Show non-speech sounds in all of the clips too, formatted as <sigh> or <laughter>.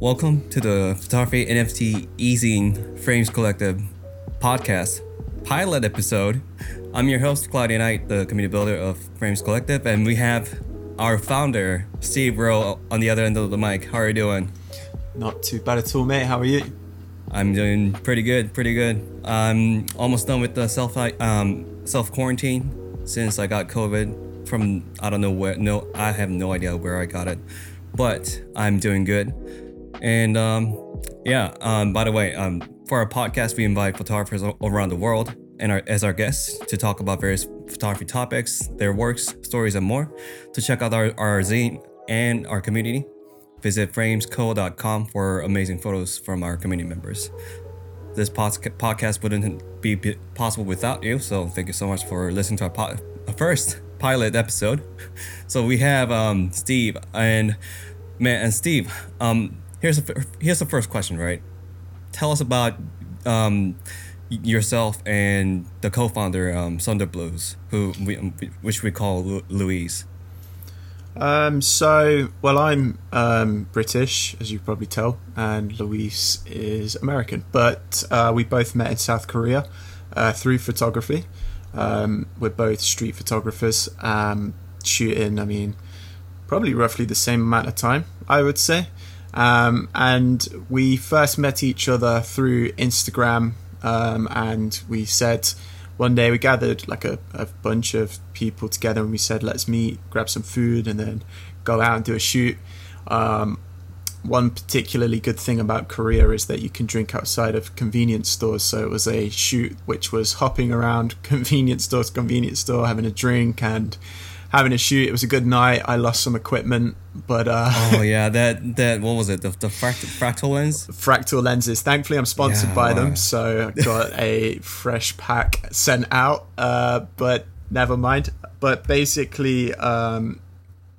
Welcome to the Photography NFT E-Zine Phrames Collective podcast pilot episode. I'm your host, Claudia Knight, the community builder of Phrames Collective, and we have our founder, Steve Rowe, on the other end of the mic. How are you doing? Not too bad at all, mate. How are you? I'm doing pretty good, pretty good. I'm almost done with the self um, self quarantine since I got COVID from I don't know where. No, I have no idea where I got it, but I'm doing good. And um, yeah, um, by the way, um, for our podcast, we invite photographers around the world and our, as our guests to talk about various photography topics, their works, stories, and more. To check out our, our zine and our community, visit phramesco.com for amazing photos from our community members. This podcast wouldn't be possible without you, so thank you so much for listening to our po- first pilot episode. <laughs> So we have um, Steve and man and Steve. Um, here's the here's the first question, right? Tell us about um, yourself and the co-founder um, Sunder Blues, who we, which we call Luis. Um, so, well, I'm um, British, as you probably tell, and Luis is American. But uh, we both met in South Korea uh, through photography. Um, we're both street photographers, um, shooting. I mean, probably roughly the same amount of time, I would say. Um, and we first met each other through Instagram, um, and we said one day we gathered like a, a, bunch of people together, and we said, let's meet, grab some food, and then go out and do a shoot. Um, one particularly good thing about Korea is that you can drink outside of convenience stores. So it was a shoot which was hopping around <laughs> convenience store to convenience store, having a drink and having a shoot. It was a good night. I lost some equipment, but uh, oh <laughs> yeah, that that what was it? The, the fract- fractal lens. Fractal lenses. Thankfully, I'm sponsored yeah, by wow. them, so I got <laughs> a fresh pack sent out. Uh, but never mind. But basically, um,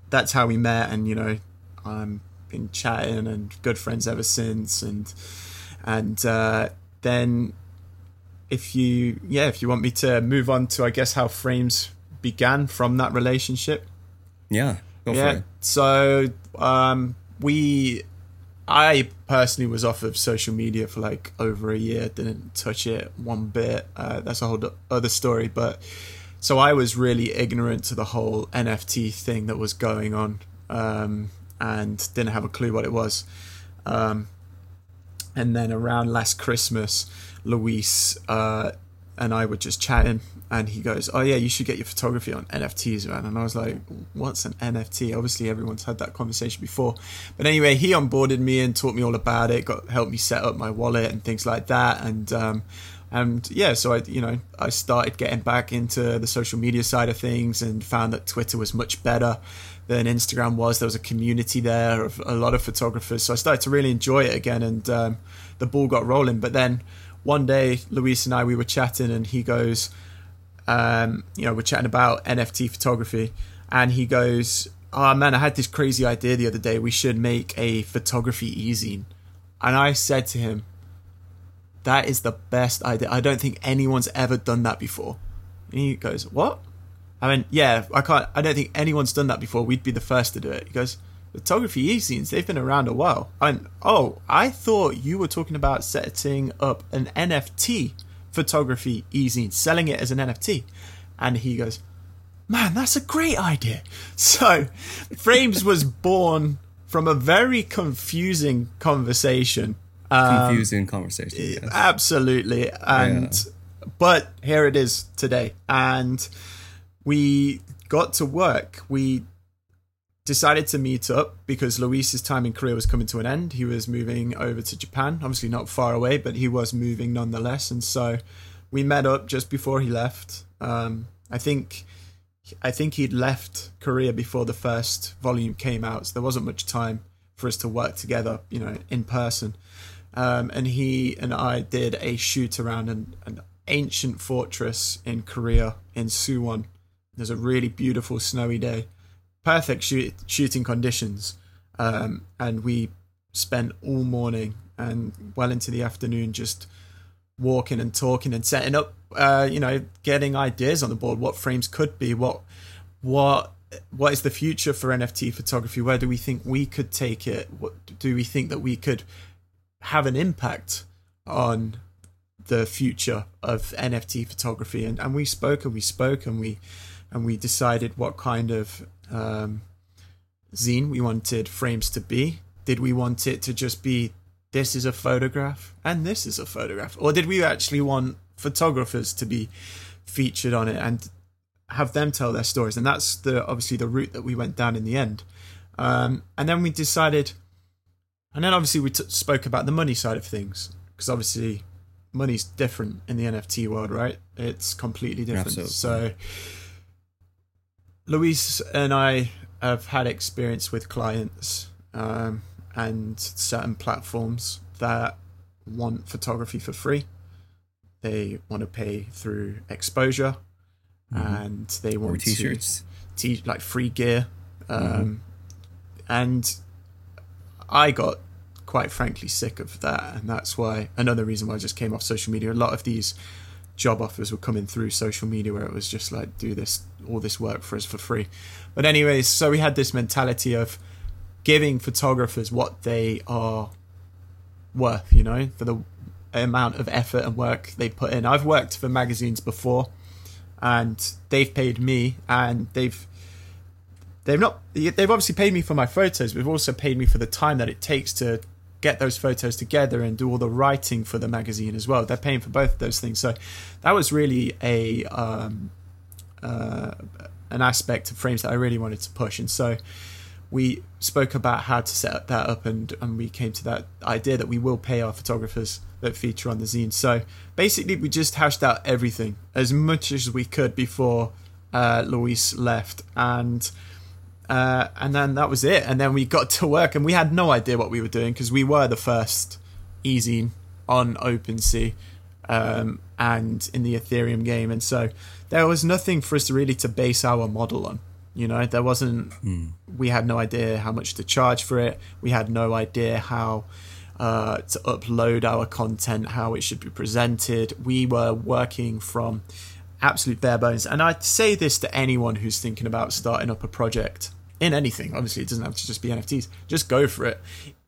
that's how we met, and you know, I'm been chatting and good friends ever since, and and uh, then if you yeah if you want me to move on to I guess how phrames began from that relationship. Yeah. yeah. So um, we, I personally was off of social media for like over a year. Didn't touch it one bit. Uh, that's a whole other story. But so I was really ignorant to the whole NFT thing that was going on, um, and didn't have a clue what it was. Um, and then around last Christmas, Luis uh, and I were just chatting, and he goes, "Oh yeah, you should get your photography on NFTs, man." And I was like, "What's an NFT?" Obviously, everyone's had that conversation before, but anyway, he onboarded me and taught me all about it. Got helped me set up my wallet and things like that, and um, and yeah, so I you know I started getting back into the social media side of things and found that Twitter was much better than Instagram was. There was a community there of a lot of photographers, so I started to really enjoy it again, and um, the ball got rolling. But then one day, Luis and I we were chatting, and he goes um, you know, we're chatting about NFT photography, and he goes, "Oh man, I had this crazy idea the other day. We should make a photography e-zine." And I said to him, "That is the best idea. I don't think anyone's ever done that before." And he goes, "What?" I mean, yeah, I can't. I don't think anyone's done that before. We'd be the first to do it. He goes, photography e-zines, they've been around a while. And oh, I thought you were talking about setting up an NFT photography e-zine, selling it as an NFT. And he goes, man, that's a great idea. <laughs> So Phrames was born from a very confusing conversation. Um, confusing conversation. Yes. Absolutely. And yeah. but here it is today. And we got to work. We decided to meet up because Luis's time in Korea was coming to an end. He was moving over to Japan, obviously not far away, but he was moving nonetheless. And so we met up just before he left. Um, I think I think he'd left Korea before the first volume came out, so there wasn't much time for us to work together, you know, in person. Um, and he and I did a shoot around an, an ancient fortress in Korea in Suwon. There's a really beautiful snowy day perfect shoot, shooting conditions. Um, and we spent all morning and well into the afternoon just walking and talking and setting up, uh, you know, getting ideas on the board, what phrames could be, what what what is the future for NFT photography? Where do we think we could take it? What do we think that we could have an impact on the future of NFT photography? And and we spoke and we spoke and we and we decided what kind of um, zine we wanted phrames to be. Did we want it to just be this is a photograph and this is a photograph, or did we actually want photographers to be featured on it and have them tell their stories? And that's the obviously the route that we went down in the end. Um, and then we decided, and then obviously we t- spoke about the money side of things because obviously money's different in the NFT world, right? It's completely different. Absolutely. So Luis and I have had experience with clients um, and certain platforms that want photography for free. They want to pay through exposure, and they want Or t-shirts. to t- like free gear. Um, And I got quite frankly sick of that, and that's why another reason why I just came off social media. A lot of these job offers were coming through social media where it was just like do this all this work for us for free. But anyways so we had this mentality of giving photographers what they are worth you know for the amount of effort and work they put in. I've worked for magazines before and they've paid me and they've they've not they've obviously paid me for my photos but they've also paid me for the time that it takes to get those photos together and do all the writing for the magazine as well. They're paying for both of those things. So that was really a um, uh, an aspect of phrames that I really wanted to push. And so we spoke about how to set that up and, and we came to that idea that we will pay our photographers that feature on the zine. So basically we just hashed out everything as much as we could before uh, Luis left. And uh, and then that was it. And then we got to work, and we had no idea what we were doing because we were the first easy on OpenSea um, and in the Ethereum game, and so there was nothing for us really to base our model on. You know, there wasn't. We had no idea how much to charge for it. We had no idea how uh, to upload our content, how it should be presented. We were working from absolute bare bones. And I'd say this to anyone who's thinking about starting up a project in anything. Obviously, it doesn't have to just be NFTs. Just go for it.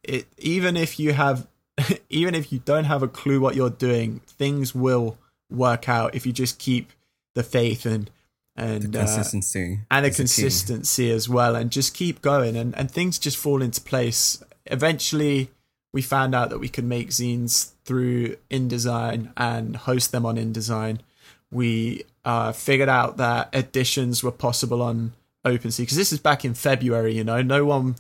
It even if you have, <laughs> even if you don't have a clue what you're doing, things will work out if you just keep the faith and and uh, Consistency. and a is the consistency as well and just keep going and, and things just fall into place eventually we found out that we could make zines through InDesign and host them on InDesign we uh, figured out that editions were possible on OpenSea because this is back in February you know no one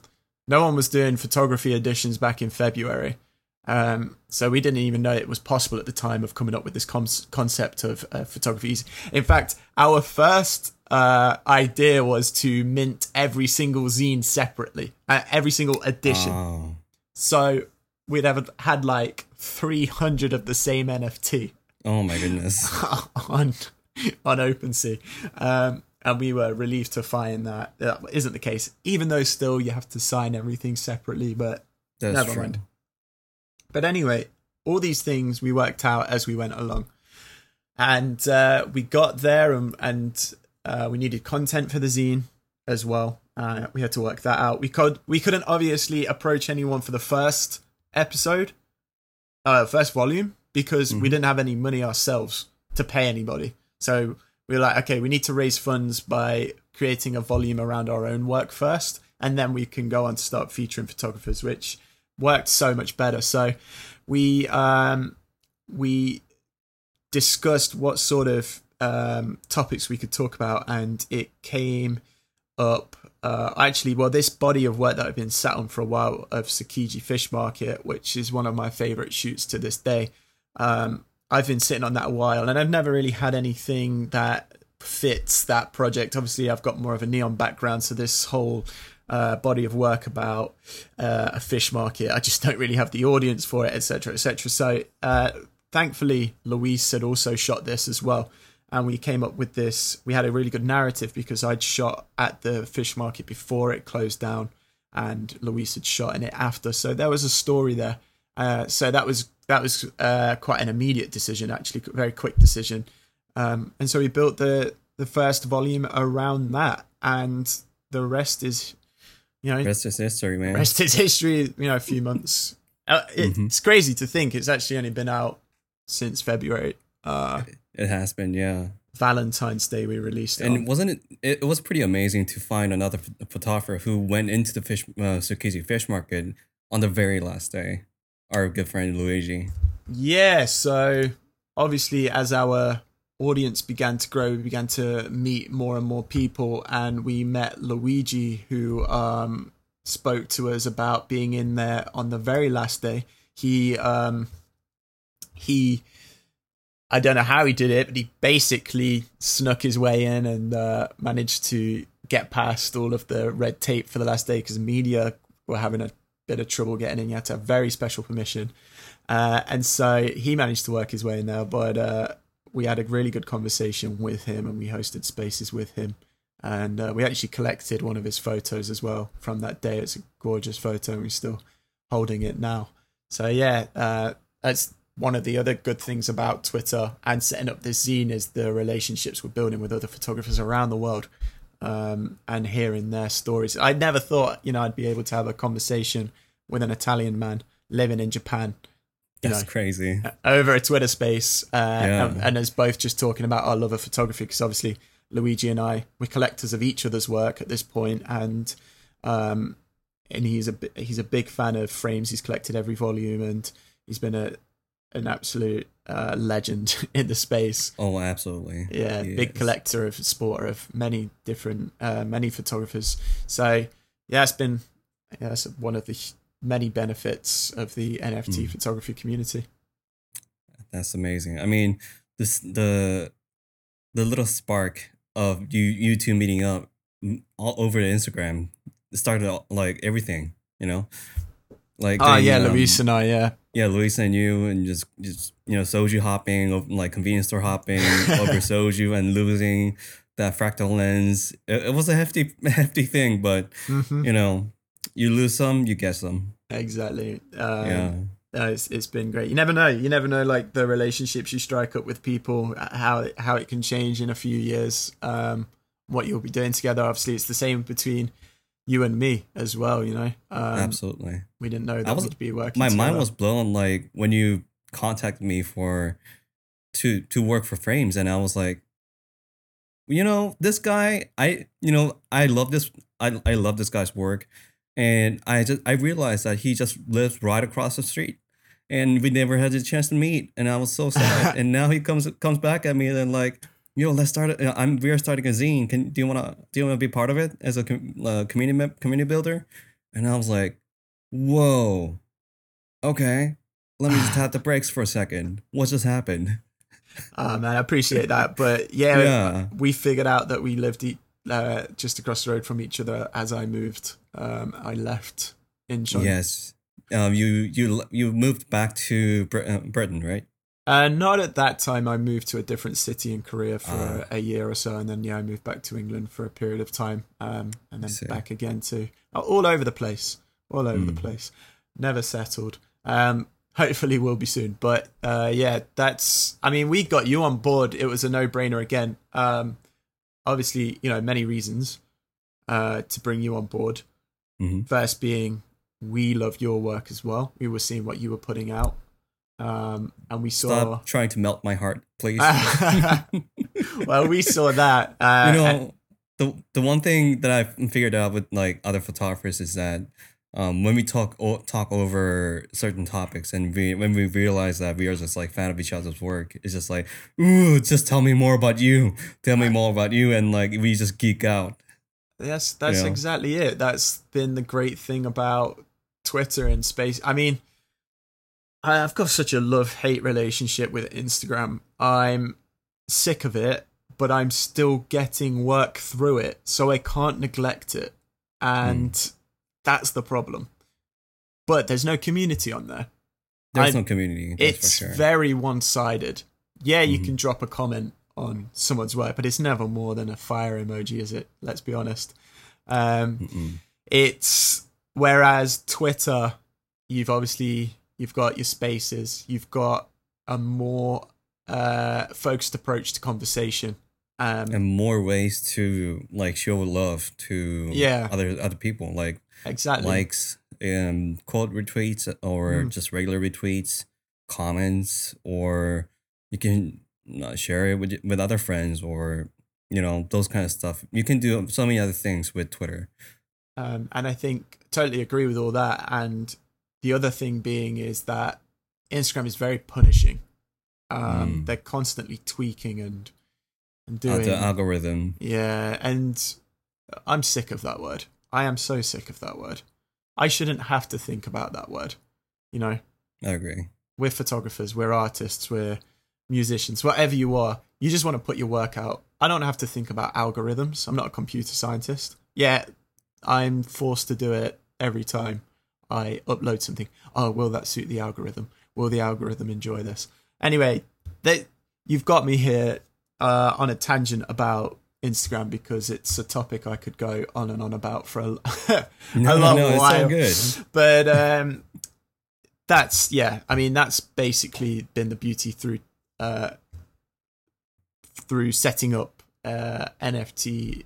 no one was doing photography editions back in February um, so we didn't even know it was possible at the time of coming up with this con- concept of uh, photography. In fact, our first uh, idea was to mint every single zine separately, uh, every single edition. Oh, So we'd have had like 300 of the same NFT oh my goodness. <laughs> on on OpenSea. Um, and we were relieved to find that that isn't the case, even though still you have to sign everything separately. But That's Never true. mind. But anyway, all these things we worked out as we went along, and uh, we got there, and, and uh, we needed content for the zine as well. Uh, we had to work that out. We could we couldn't obviously approach anyone for the first episode, uh, first volume, because we didn't have any money ourselves to pay anybody. So we were like, okay, we need to raise funds by creating a volume around our own work first, and then we can go on to start featuring photographers, which worked so much better. So we um, we discussed what sort of um, topics we could talk about, and it came up. Uh, actually, well, this body of work that I've been sat on for a while of Tsukiji Fish Market, which is one of my favorite shoots to this day. Um, I've been sitting on that a while, and I've never really had anything that fits that project. Obviously, I've got more of a neon background, so this whole uh, body of work about uh, a fish market, I just <laughs> don't really have the audience for it, etc., etc. So, uh, thankfully, Luis had also shot this as well, and we came up with this. We had a really good narrative because I'd shot at the fish market before it closed down, and Luis had shot in it after. So there was a story there. Uh, so that was that was uh, quite an immediate decision, actually, very quick decision. Um, and so we built the the first volume around that, and the rest is, you know, Rest is history, man. rest is history. You know, a few months. Uh, it's Mhm. crazy to think it's actually only been out since February. Uh, It has been, yeah. Valentine's Day we released it. And on. wasn't it, it? Was pretty amazing to find another ph- photographer who went into the fish, uh, Tsukiji fish market on the very last day. Our good friend Luigi. Yeah, so obviously, as our audience began to grow, we began to meet more and more people, and we met Luigi, who um, spoke to us about being in there on the very last day. He um, he, I don't know how he did it, but he basically snuck his way in and uh, managed to get past all of the red tape for the last day because media were having a bit of trouble getting in. You had to have very special permission. Uh, and so he managed to work his way in there, but uh, we had a really good conversation with him and we hosted spaces with him. And uh, we actually collected one of his photos as well from that day. It's a gorgeous photo and we're still holding it now. So, yeah, uh, that's one of the other good things about Twitter and setting up this zine is the relationships we're building with other photographers around the world um, and hearing their stories. I never thought, you know, I'd be able to have a conversation with an Italian man living in Japan That's know. crazy. over a Twitter space, uh, Yeah. and, and us both just talking about our love of photography because obviously Luigi and I we're collectors of each other's work at this point, and um, and he's a he's a big fan of phrames. He's collected every volume, and he's been a an absolute uh, legend <laughs> in the space. Oh, absolutely. Yeah, big collector of supporter of many different uh, many photographers. So yeah, it's been yeah, it's one of the many benefits of the NFT Mm. photography community. That's amazing. I mean, this the the little spark of you you two meeting up mm, all over the Instagram started like everything, you know. Like Oh yeah, um, Luis and I, yeah. yeah, Luis and you, and just just you know soju hopping, like convenience store hopping <laughs> over soju and losing that fractal lens. It, it was a hefty <laughs> hefty thing, but hmm you know, you lose some, you get some. Exactly. Um, yeah, uh, it's it's been great. You never know. You never know, like the relationships you strike up with people, uh, how it, how it can change in a few years. Um, what you'll be doing together. Obviously, it's the same between you and me as well. You know, um, absolutely. we didn't know that I was- we'd be working. my mind was blown like when you contacted me for to to work for phrames and i was like you know this guy i you know i love this i, I love this guy's work and i just i realized that he just lives right across the street and we never had the chance to meet and i was so sad <laughs> and now he comes comes back at me and like yo let's start it. I'm we are starting a zine. Can do you want to do you want to be part of it as a com- uh, community community builder? And i was like whoa. Okay let me just <sighs> tap the brakes for a second. What just happened? Ah, man, I appreciate that. But yeah, yeah. we figured out that we lived e- uh, just across the road from each other as I moved. Um, I left in China. yes. Um you you you moved back to Brit- uh, britain right Uh, not at that time. I moved to a different city in Korea for Ah. a year or so, and then yeah, I moved back to England for a period of time, um, and then back again to all over the place, all over the Mm. place. Never settled. Um, hopefully, will be soon. But uh, yeah, that's. I mean, we got you on board. It was a no-brainer again. Um, obviously, you know, many reasons uh, to bring you on board. hmm First being, we love your work as well. We were seeing what you were putting out. Um, and we saw stop trying to melt my heart please <laughs> well, we saw that. <laughs> Uh, you know the the one thing that I've figured out with like other photographers is that um, when we talk o- talk over certain topics and we when we realize that we are just like fan of each other's work it's just like ooh just tell me more about you tell me more about you and like we just geek out that's that's Yeah. exactly it. That's been the great thing about Twitter and space. I mean, I've got such a love hate relationship with Instagram. I'm sick of it, but I'm still getting work through it, so I can't neglect it, and that's the problem. But there's no community on there. there's I- no community it's sure very one-sided. Yeah, you Mhm. can drop a comment on someone's work, but it's never more than a fire emoji, is it? Let's be honest. Um, it's whereas Twitter, you've obviously you've got your spaces, you've got a more uh, focused approach to conversation. Um, and more ways to like show love to Yeah. other other people like exactly. likes um quote retweets or Mm. just regular retweets comments or you can uh, share it with with other friends or you know those kind of stuff you can do so many other things with twitter Um, and I think totally agree with all that. And the other thing being is that Instagram is very punishing. Um, Mm. They're constantly tweaking and and doing the algorithm yeah. And I'm sick of that word. I am so sick of that word. I shouldn't have to think about that word. You know, i agree we're photographers, we're artists, we're musicians, whatever you are. You just want to put your work out. I don't have to think about algorithms. I'm not a computer scientist. Yeah, I'm forced to do it every time I upload something. Oh, will that suit the algorithm? Will the algorithm enjoy this? Anyway, they, you've got me here uh, on a tangent about Instagram because it's a topic I could go on and on about for a, <laughs> no a long no while. But um, that's yeah. I mean, that's basically been the beauty through uh, through setting up uh, NFT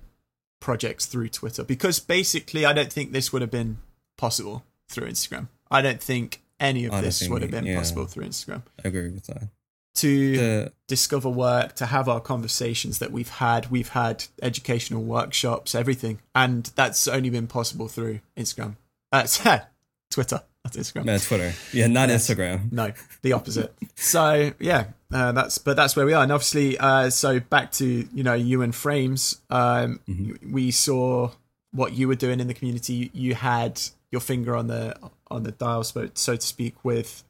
projects through Twitter because basically, I don't think this would have been possible through Instagram. I don't think any of I this would have been yeah. possible through Instagram. i agree with that To the discover work, to have our conversations that we've had. We've had educational workshops, everything, and that's only been possible through Instagram. Uh, <laughs> Twitter, not Instagram. uh, twitter yeah not Yes. instagram No, the opposite. so yeah, uh, that's but that's where we are. And obviously, uh, so back to you know you and Phrames. Um, Mhm. We saw what you were doing in the community. You had your finger on the on the dial, so so to speak, with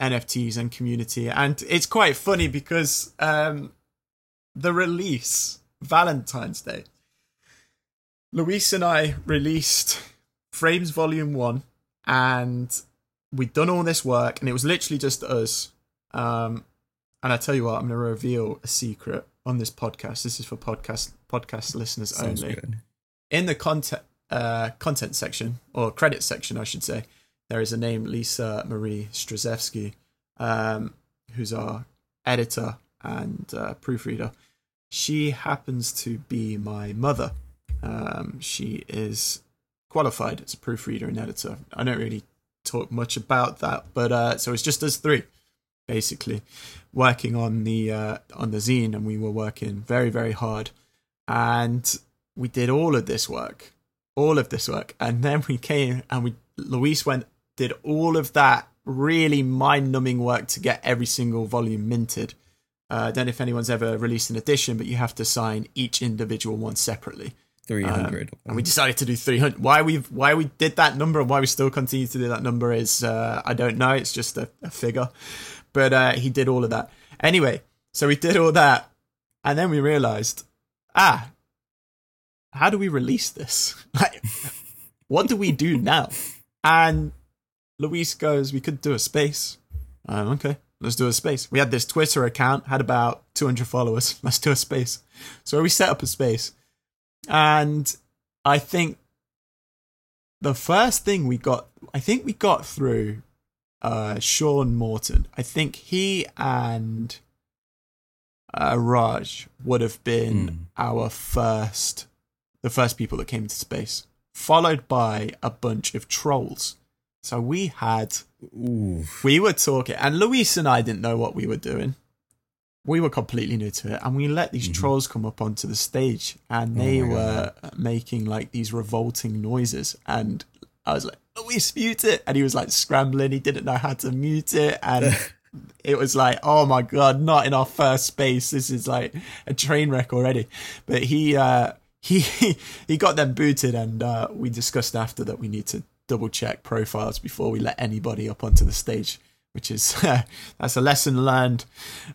NFTs and community. And it's quite funny because um, the release Valentine's Day. Luis and I released Phrames Volume One, and we'd done all this work and it was literally just us um and i tell you what i'm going to reveal a secret on this podcast this is for podcast podcast listeners sounds only good in the content uh content section or credit section i should say. There is a name lisa marie Straszewski, um who's our editor and uh, proofreader. She happens to be my mother. Um she is qualified as a proofreader and editor. I don't really talk much about that. But uh, so it's just us three, basically, working on the uh, on the zine, and we were working very very hard, and we did all of this work, all of this work, and then we came and we Luis went did all of that really mind numbing work to get every single volume minted. Uh, I don't know if anyone's ever released an edition, but you have to sign each individual one separately. 300 Um, and we decided to do 300 why we why we did that number and why we still continue to do that number is uh, i don't know. It's just a, a figure. But uh, he did all of that. Anyway so we did all that. And then we realized ah how do we release this? <laughs> Like what do we do now? And luis goes we could do a space. Um, okay let's do a space. We had this twitter account had about 200 followers. <laughs> Let's do a space. So we set up a space. And I think the first thing we got, I think we got through uh, Sean Morton. I think he and uh, Raj would have been Mm. our first, the first people that came into space, followed by a bunch of trolls. So we had, Ooh. we were talking, and Luis and I didn't know what we were doing we were completely new to it and we let these Mhm. trolls come up onto the stage and Oh they my were making like these revolting noises and i was like Luis mute it and he was like scrambling he didn't know how to mute it and <laughs> it was like oh my god not in our first space this is like a train wreck already but he uh he <laughs> he got them booted and uh we discussed after that we need to double check profiles before we let anybody up onto the stage which is <laughs> that's a lesson learned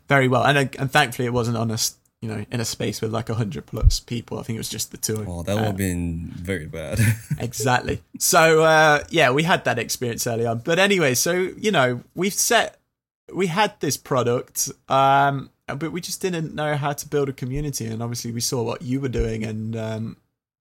very well. And uh, and thankfully, it wasn't on a s- you know in a space with like a hundred plus people. I think it was just the two. Oh, that would Uh, have been very bad. <laughs> exactly. So uh, yeah, we had that experience early on. But anyway, so you know we've set we had this product, um, but we just didn't know how to build a community. And obviously, we saw what you were doing and um,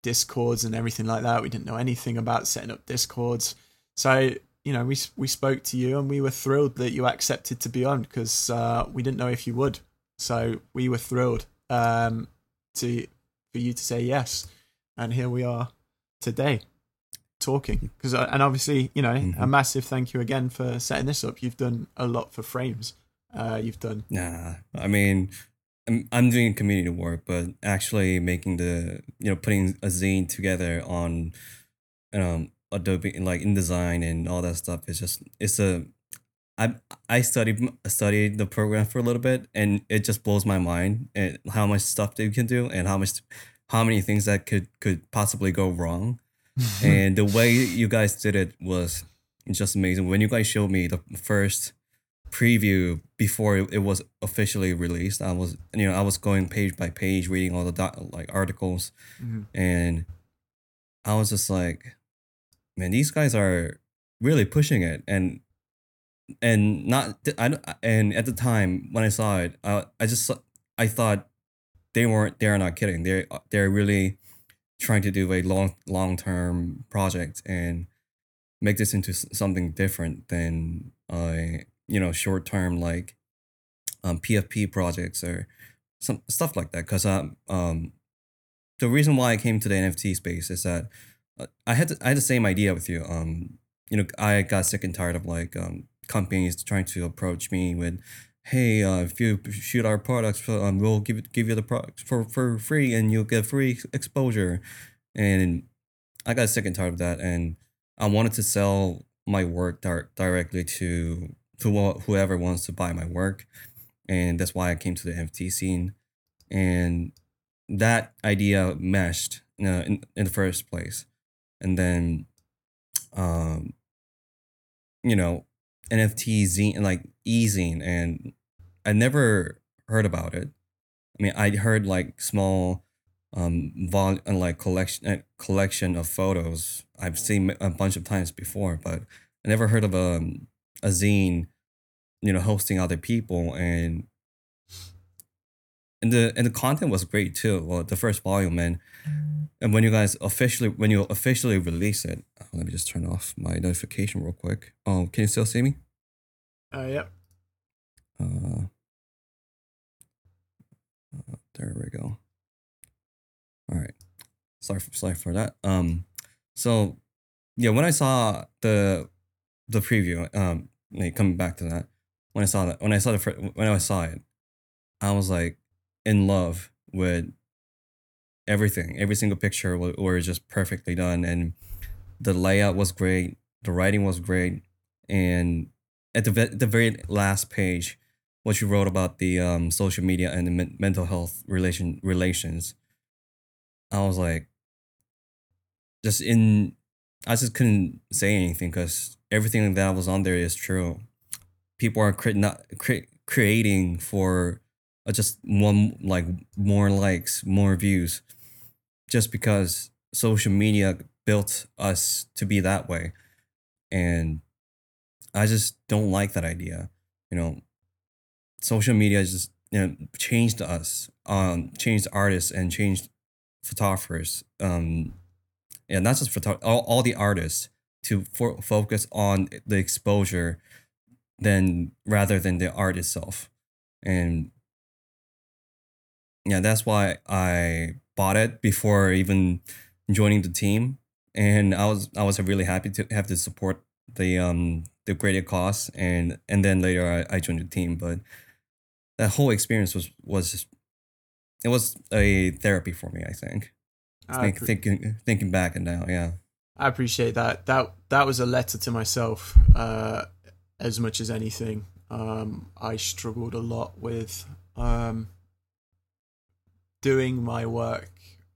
discords and everything like that. We didn't know anything about setting up discords. So you know, we we spoke to you and we were thrilled that you accepted to be on because uh, we didn't know if you would. So we were thrilled. Um, to for you to say yes, and here we are today talking. Because and obviously, you know, Mhm. a massive thank you again for setting this up. You've done a lot for phrames. Uh, you've done Nah, I mean, I'm I'm doing community work, but actually making the you know putting a zine together on, um, Adobe like InDesign and all that stuff is just it's a. I I studied studied the program for a little bit, and it just blows my mind and how much stuff they can do and how much how many things that could could possibly go wrong. <laughs> and the way you guys did it was just amazing. When you guys showed me the first preview before it, it was officially released, I was you know I was going page by page reading all the doc, like articles, Mhm. and I was just like, man, these guys are really pushing it, and and not I and at the time when I saw it, I I just I thought they weren't they're not kidding. They're they're really trying to do a long long term project and make this into something different than uh you know short term like um PFP projects or some stuff like that. Because um um the reason why I came to the NFT space is that uh, I had I had the same idea with you. Um, you know, I got sick and tired of like um companies trying to approach me with, "Hey, uh, if you shoot our products, um, we'll give it give you the products for for free, and you'll get free exposure." And I got sick and tired of that, and I wanted to sell my work dir- directly to to wh- whoever wants to buy my work, and that's why I came to the NFT scene, and that idea meshed uh, in in the first place, and then, um, you know, NFT zine like e-zine, and I never heard about it. I mean, I heard like small, um, vol uh, like collection uh, collection of photos. I've seen a bunch of times before, but I never heard of a a zine, you know, hosting other people and and the and the content was great too. Well, the first volume and and when you guys officially when you officially release it, uh, let me just turn off my notification real quick. Oh, can you still see me? Uh, yep. Uh, uh, there we go. All right. Sorry for, sorry for that. Um, so yeah, when I saw the the preview, um, coming back to that, when I saw that, when I saw the when I saw it, I was like in love with everything. Every single picture was, were just perfectly done, and the layout was great. The writing was great, and at the the very last page, what you wrote about the um, social media and the men- mental health relation relations, I was like, just in, I just couldn't say anything because everything that was on there is true. People are cre- not cre- creating for uh, just one like more likes, more views, just because social media built us to be that way, and I just don't like that idea. You know, social media just you know changed us, um, changed artists and changed photographers. Um, yeah, not just photo, all, all the artists to for, focus on the exposure, than rather than the art itself, and yeah, that's why I bought it before even joining the team, and I was I was really happy to have to support the um the greater cause, and and then later I, I joined the team, but that whole experience was was just, it was a therapy for me. I think. I, Think, appre- thinking thinking back and now, yeah. I appreciate that. That that was a letter to myself, uh, as much as anything. Um, I struggled a lot with um, doing my work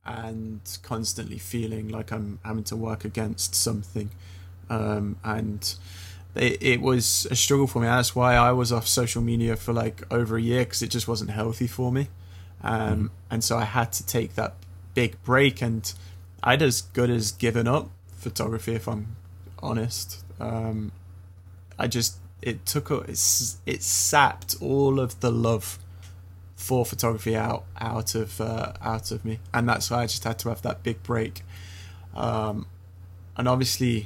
and constantly feeling like I'm having to work against something, um, and it, it was a struggle for me. That's why I was off social media for like over a year because it just wasn't healthy for me, um, and so I had to take that big break and I'd as good as given up photography if I'm honest. Um, I just it took it's it sapped all of the love for photography out out of uh, out of me, and that's why I just had to have that big break. Um, and obviously, you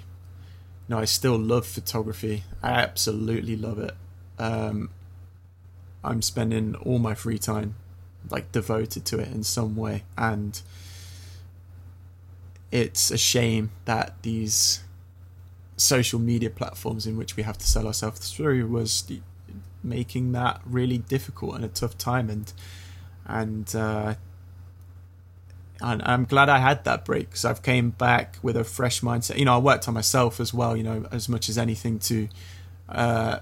know, I still love photography. I absolutely love it. Um, I'm spending all my free time like devoted to it in some way, and it's a shame that these social media platforms in which we have to sell ourselves through was making that really difficult and a tough time and and uh, and I'm glad I had that break because I've came back with a fresh mindset. You know, I worked on myself as well. You know, as much as anything to uh,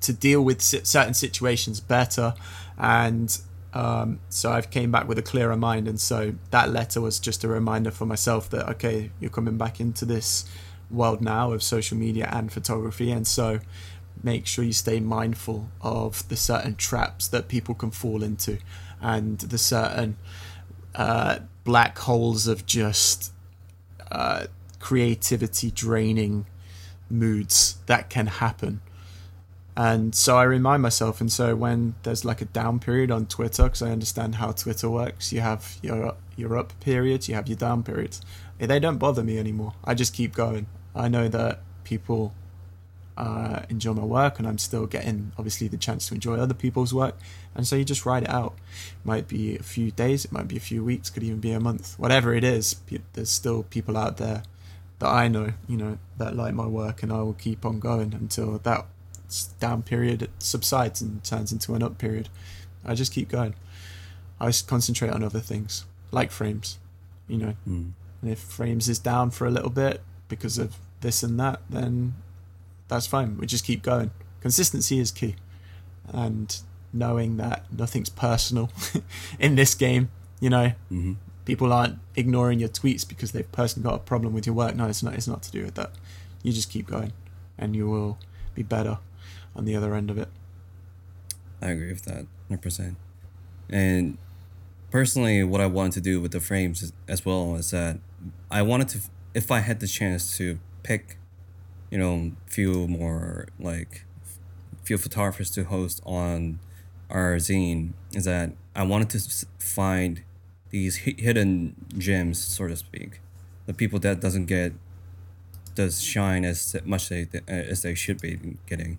to deal with certain situations better, and um, so I've came back with a clearer mind. And so that letter was just a reminder for myself that okay, you're coming back into this world now of social media and photography, and so make sure you stay mindful of the certain traps that people can fall into and the certain uh, black holes of just uh, creativity draining moods that can happen. And so I remind myself, and so when there's like a down period on Twitter, because I understand how Twitter works, you have your your up periods, you have your down periods. They don't bother me anymore. I just keep going. I know that people uh, enjoy my work, and I'm still getting obviously the chance to enjoy other people's work. And so you just ride it out. It might be a few days, it might be a few weeks, could even be a month. Whatever it is, there's still people out there that I know, you know, that like my work, and I will keep on going until that down period subsides and turns into an up period. I just keep going. I concentrate on other things, like phrames, you know. Mm. And if phrames is down for a little bit because of this and that, then that's fine. We just keep going. Consistency is key, and knowing that nothing's personal <laughs> in this game. You know, mm-hmm. people aren't ignoring your tweets because they've personally got a problem with your work. No, it's not. It's not to do with that. You just keep going, and you will be better on the other end of it. I agree with that, hundred percent. And personally, what I wanted to do with the phrames as well is that I wanted to, if I had the chance to pick you know, few more like few photographers to host on our zine is that I wanted to find these hidden gems, so to speak, the people that doesn't get does shine as much they, uh, as they should be getting,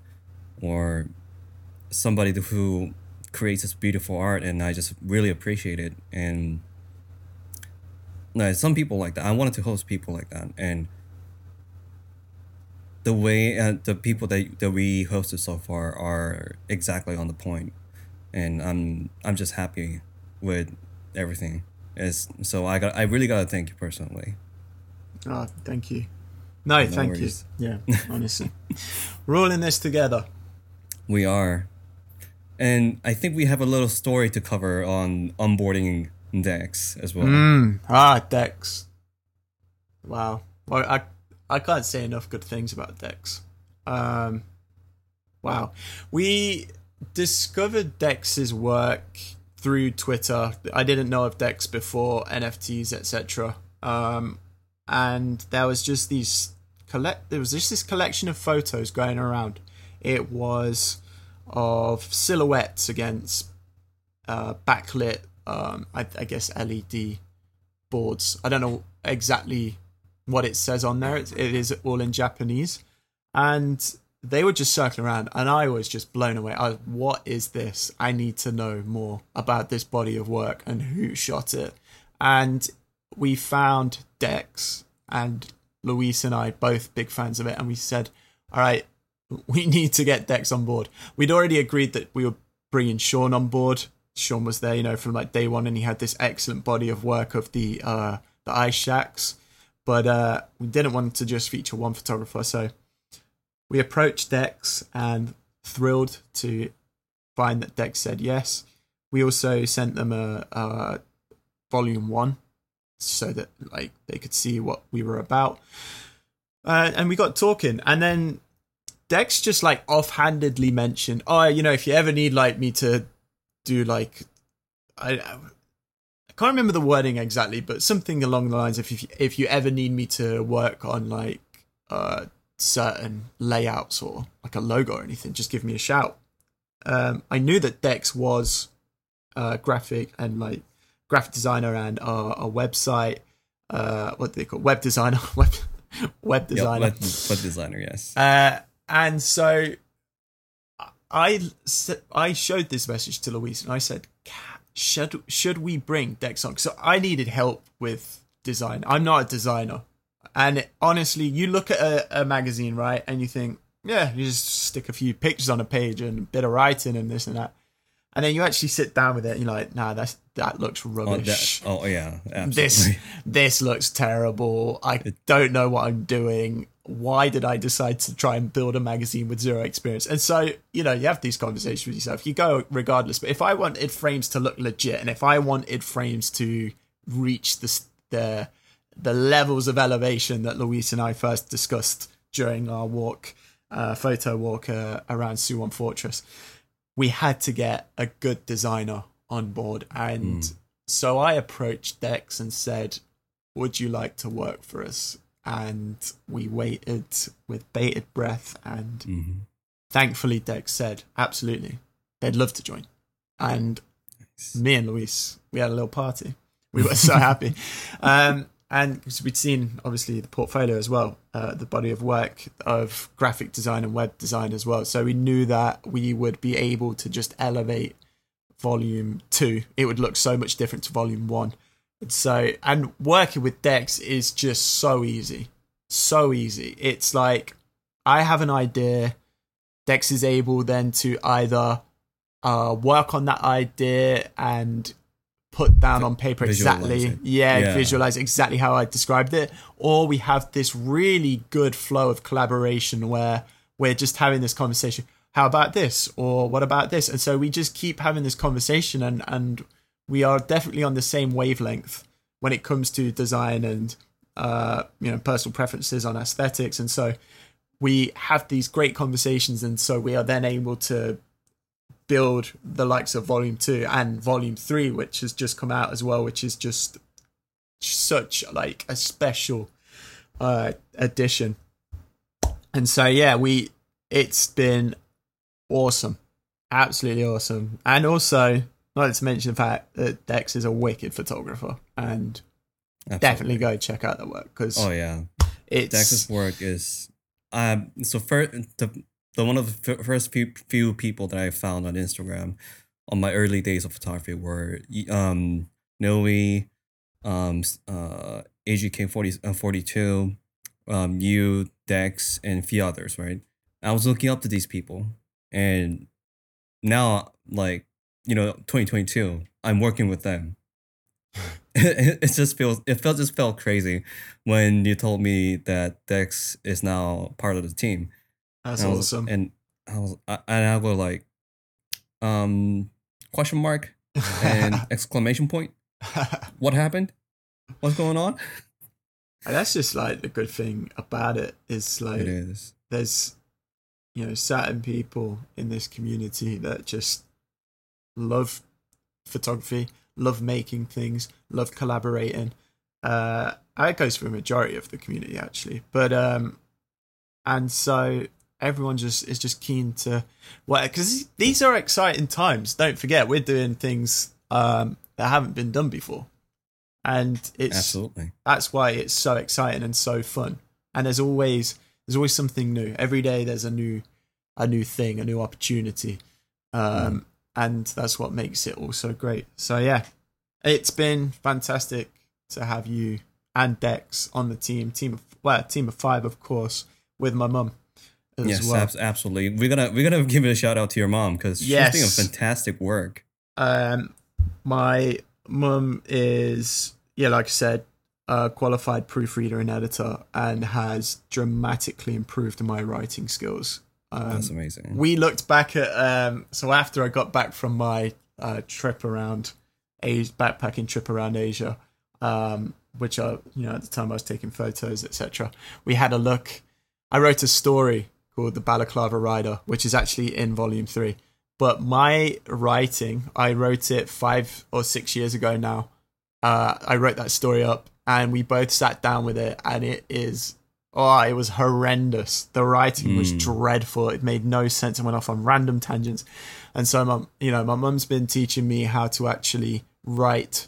or somebody who creates this beautiful art and I just really appreciate it. And like some people like that. I wanted to host people like that. And the way uh, the people that that we hosted so far are exactly on the point, and I'm I'm just happy with everything. Is so I got I really gotta thank you personally. Oh, thank you. No, no thank worries. you. Yeah, <laughs> honestly, we're all in this together. We are, and I think we have a little story to cover on onboarding Dex as well. Mm, ah, Dex. Wow. Well, I I can't say enough good things about Dex. Um, wow, we discovered Dex's work through Twitter. I didn't know of Dex before NFTs, etc. Um, and there was just these collect. There was just this collection of photos going around. It was of silhouettes against uh, backlit, um, I, I guess LED boards. I don't know exactly what it says on there. It, it is all in Japanese, and they were just circling around, and I was just blown away. I what is this? I need to know more about this body of work and who shot it. And we found Dex, and Luis and I both big fans of it, and we said, "All right, <laughs> we need to get Dex on board." We'd already agreed that we were bringing Sean on board. Sean was there, you know, from like day one, and he had this excellent body of work of the uh, the ice shacks but uh, we didn't want to just feature one photographer, so we approached Dex and thrilled to find that Dex said yes. We also sent them a, a volume one so that like they could see what we were about. Uh, and we got talking, and then Dex just like offhandedly mentioned, "Oh, you know, if you ever need like me to do like, I can't remember the wording exactly, but something along the lines of if you, if you ever need me to work on like uh, certain layouts or like a logo or anything, just give me a shout. Um, I knew that Dex was a graphic and like graphic designer and a, a website. Uh, what do they call web designer? <laughs> web web designer. Yep, web, web designer, yes. Uh, and so I I showed this message to Luis and I said, should should we bring Dex on? So I needed help with design. I'm not a designer, and honestly, you look at a, a magazine, right, and you think, yeah, you just stick a few pictures on a page and a bit of writing and this and that, and then you actually sit down with it, and you're like, nah, that's that looks Oh, rubbish. that, oh yeah, absolutely. this this looks terrible. I don't know what I'm doing. Why did I decide to try and build a magazine with zero experience? And so, you know, you have these conversations with yourself. You go regardless. But if I wanted Phrames to look legit, and if I wanted Phrames to reach the the the levels of elevation that Luis and I first discussed during our walk, uh, photo walk uh, around Suwon Fortress, we had to get a good designer on board. And so I approached Dex and said, Would you like to work for us? And we waited with bated breath. And Mhm. thankfully, Dex said, Absolutely. They'd love to join. And me and Luis, we had a little party. We were so <laughs> happy. Um, and because we'd seen, obviously, the portfolio as well, uh, the body of work of graphic design and web design as well. So we knew that we would be able to just elevate volume two. It would look so much different to volume one. So, and working with Dex is just so easy. So easy. It's like I have an idea. Dex is able then to either uh, work on that idea and put down on paper exactly, yeah, Yeah. visualize exactly how I described it, or we have this really good flow of collaboration where we're just having this conversation. How about this, or what about this? And so we just keep having this conversation, and and we are definitely on the same wavelength when it comes to design and uh, you know personal preferences on aesthetics, and so we have these great conversations, and so we are then able to build the likes of volume two and volume three which has just come out as well which is just such like a special uh addition. And so yeah we it's been awesome. Absolutely awesome. And also not to mention the fact that dex is a wicked photographer and definitely go check out the work because Oh yeah, it's Dex's work is um. So first, the the one of the f- first few few people that I found on Instagram on my early days of photography were um Noe, um uh AGK 40, uh, 42, um you Dex and a few others. Right. I was looking up to these people, and now like you know 2022, I'm working with them. it, <laughs> it just feels it felt just felt crazy when you told me that Dex is now part of the team. that's And I was- awesome And I was I, and I go like, um, question mark and <laughs> exclamation point. <laughs> What happened? What's going on? And that's just like the good thing about it is like It is. there's you know certain people in this community that just love photography, love making things, love collaborating. Uh, it goes for a majority of the community actually, but um, and so everyone just is just keen to well because these are exciting times. Don't forget we're doing things um that haven't been done before, and it's Absolutely. that's why it's so exciting and so fun. And there's always there's always something new. Every day there's a new a new thing, a new opportunity. Um and that's what makes it all so great. So yeah. It's been fantastic to have you and Dex on the team. Team of well, team of five of course, with my mum as Yes, well. abs- absolutely. We're gonna we're gonna give a shout out to your mom because she's Yes. doing fantastic work. Um, my mum is, yeah, like I said, a qualified proofreader and editor, and has dramatically improved my writing skills. Um, That's amazing. we looked back at um, so after I got back from my uh, trip around Asia, backpacking trip around Asia, um, which I, you know, at the time I was taking photos, etc. We had a look. I wrote a story called The Balaclava Rider, which is actually in volume three. But my writing, I wrote it five or six years ago now. Uh, I wrote that story up, and we both sat down with it, and it is oh, it was horrendous. The writing was Mm. dreadful. It made no sense. I went off on random tangents, and so my, you know, my mum's been teaching me how to actually write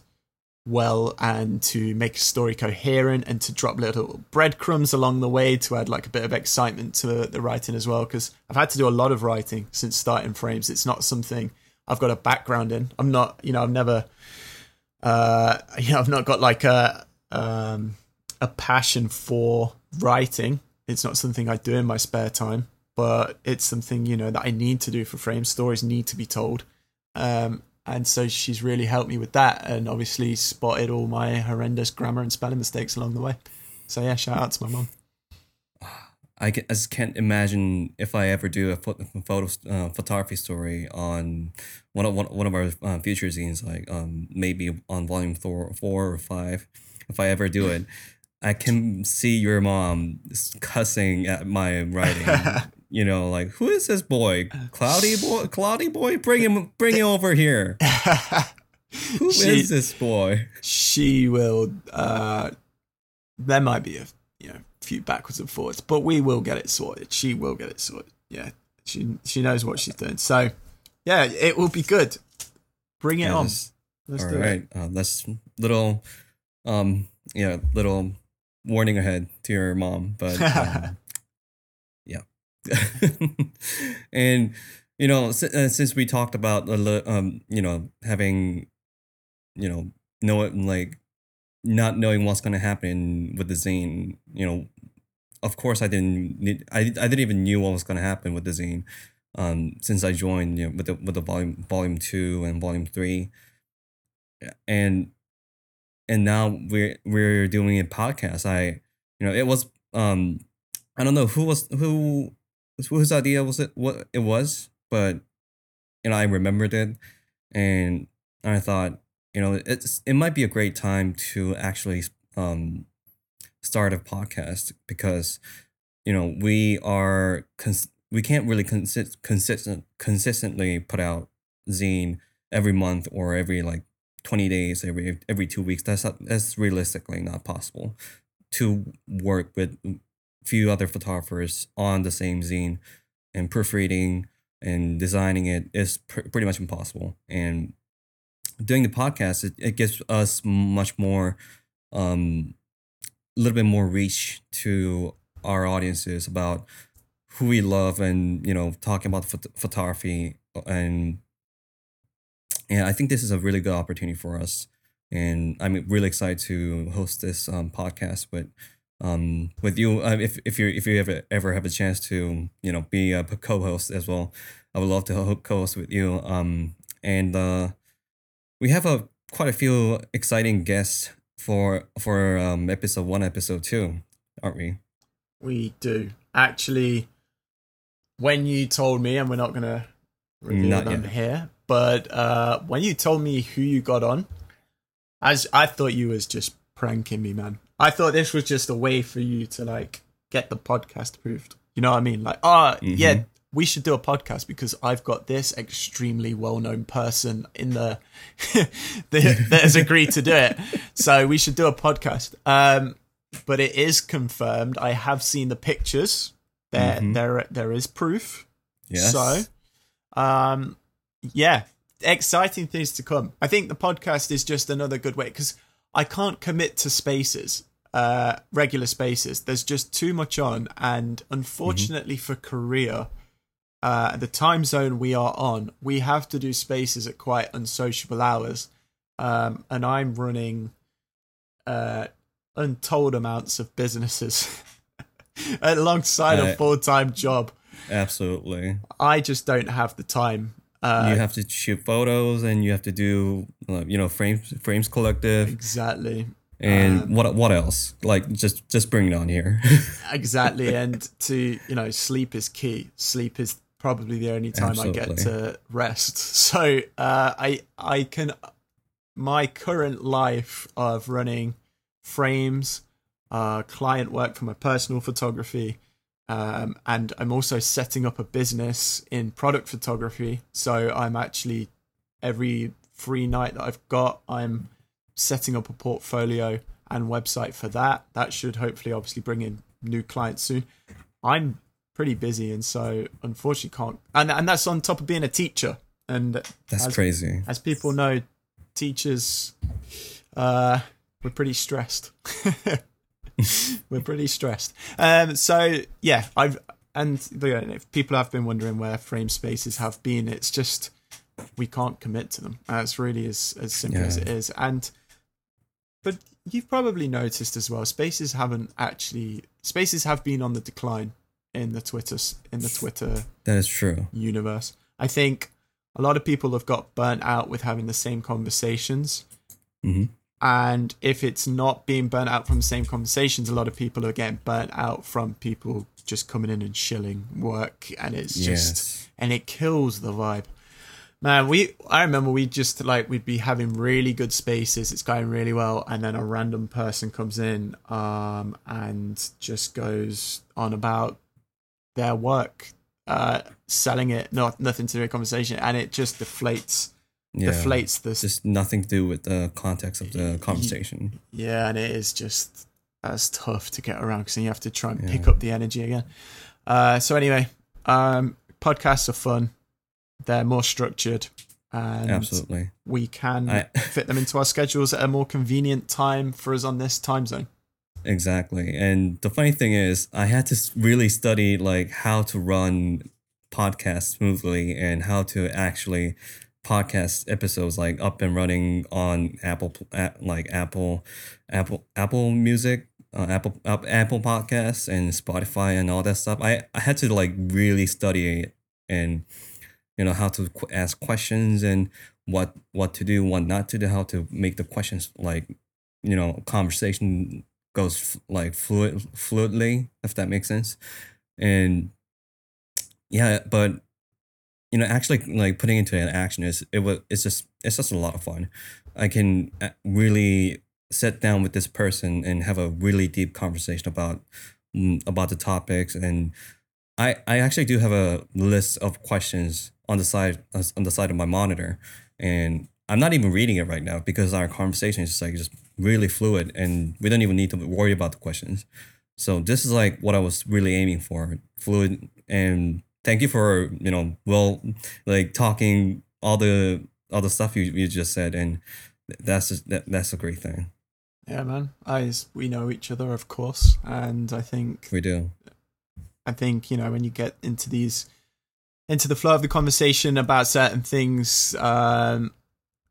well and to make a story coherent and to drop little breadcrumbs along the way to add like a bit of excitement to the writing as well because I've had to do a lot of writing since starting Phrames it's not something I've got a background in. I'm not, you know, I've never, uh, <laughs> you know, I've not got like a um, a passion for writing. It's not something I do in my spare time, but it's something you know that I need to do for frame. Stories need to be told, um, and so she's really helped me with that, and obviously spotted all my horrendous grammar and spelling mistakes along the way. So yeah, shout out to my mom. I, just can't imagine if I ever do a photo uh, photography story on one of one, one of our uh, future zines, like um, maybe on volume four, four or five. If I ever do it, I can see your mom cussing at my writing. <laughs> you know, like who is this boy? Cloudy boy, cloudy boy, bring him, bring him over here. <laughs> Who she, is this boy? She will. uh There might be a you know few backwards and forwards, but we will get it sorted. She will get it sorted. Yeah, she she knows what she's doing. So yeah, it will be good. Bring it yeah, on. Let's all right. Uh, that's little, um, yeah, little warning ahead to your mom, but <laughs> um, yeah, <laughs> and you know, uh, since we talked about um, you know, having, you know, know it like not knowing what's going to happen with the zine, you know, of course I didn't need, I, I didn't even knew what was going to happen with the zine um, since I joined you know, with the with the volume volume 2 and volume 3 and and now we're we're doing a podcast. I you know it was um I don't know who was who whose idea was it what it was but you know I remembered it. And I thought you know it's it might be a great time to actually um start a podcast because you know we are cons- we can't really consist- consistent consistently put out zine every month or every like 20 days every every 2 weeks that's not, that's realistically not possible to work with a few other photographers on the same zine and proofreading and designing it is pr- pretty much impossible. And doing the podcast it, it gives us much more um a little bit more reach to our audiences about who we love and you know talking about phot- photography and yeah i think this is a really good opportunity for us and i'm really excited to host this um, podcast with um, with you uh, if, if you if you ever ever have a chance to you know be a co-host as well i would love to co-host with you um, and uh, we have a quite a few exciting guests for for um, episode one, episode two, aren't we? We do actually. When you told me, and we're not gonna reveal not it on here, but uh, when you told me who you got on, as I thought you was just pranking me, man. I thought this was just a way for you to like get the podcast approved. You know what I mean? Like, oh mm-hmm. yeah, we should do a podcast because I've got this extremely well known person in the <laughs> <laughs> that has agreed to do it. So we should do a podcast. Um, but it is confirmed. I have seen the pictures. There, mm-hmm. there, there is proof. Yes. So, um, yeah, exciting things to come. I think the podcast is just another good way because I can't commit to spaces, uh, regular spaces. There's just too much on, and unfortunately mm-hmm. for Korea uh, the time zone we are on, we have to do spaces at quite unsociable hours. Um, and I'm running uh, untold amounts of businesses <laughs> alongside uh, a full time job. Absolutely. I just don't have the time. Uh, you have to shoot photos and you have to do, uh, you know, Phrames Phrames collective. Exactly. And um, what what else? Like just just bring it on here. <laughs> exactly. And to you know, sleep is key. Sleep is probably the only time Absolutely. I get to rest. <laughs> So uh, I I can my current life of running Phrames, uh, client work for my personal photography, um, and I'm also setting up a business in product photography. So I'm actually every free night that I've got, I'm setting up a portfolio and website for that. That should hopefully obviously bring in new clients soon. I'm pretty busy, and so unfortunately can't. And and that's on top of being a teacher. And that's as, crazy. As people know, teachers, uh, we're pretty stressed. <laughs> <laughs> we're pretty stressed. Um, so yeah, I've and if people have been wondering where frame spaces have been, it's just we can't commit to them. That's really as as simple as it is. And but you've probably noticed as well, spaces haven't actually spaces have been on the decline in the Twitter in the Twitter That is true. universe. I think a lot of people have got burnt out with having the same conversations. hmm And if it's not being burnt out from the same conversations, a lot of people are getting burnt out from people just coming in and shilling work. And it's just, Yes. and it kills the vibe. Man, we, I remember we just like, we'd be having really good spaces. It's going really well. And then a random person comes in, um, and just goes on about their work, uh, selling it, not nothing to do with conversation. And it just deflates, Yeah. deflates the Just nothing to do with the context of the conversation. Yeah, and it is just that's tough to get around because then you have to try and pick up the energy again. Uh, so anyway, um, podcasts are fun. They're more structured, and Absolutely. we can I- <laughs> fit them into our schedules at a more convenient time for us on this time zone. Exactly. And the funny thing is, I had to really study like how to run podcasts smoothly and how to actually podcast episodes like up and running on Apple like Apple Apple Apple Music, uh, Apple Apple Podcasts and Spotify and all that stuff. I I had to like really study it and you know how to ask questions and what what to do, what not to do, how to make the questions like you know conversation goes like fluid fluidly if that makes sense and yeah but you know actually like putting into an action is it was it's just it's just a lot of fun. I can uh, really sit down with this person and have a really deep conversation about mm, about the topics. And i i actually do have a list of questions on the side on the side of my monitor. And i'm not even reading it right now because our conversation is just like just really fluid and we don't even need to worry about the questions. So this is like what i was really aiming for fluid and thank you for you know well like talking all the all the stuff you, you just said and that's just, that, that's a great thing Yeah, man. I we know each other, of course, and I think we do I think you know when you get into these into the flow of the conversation about certain things, um,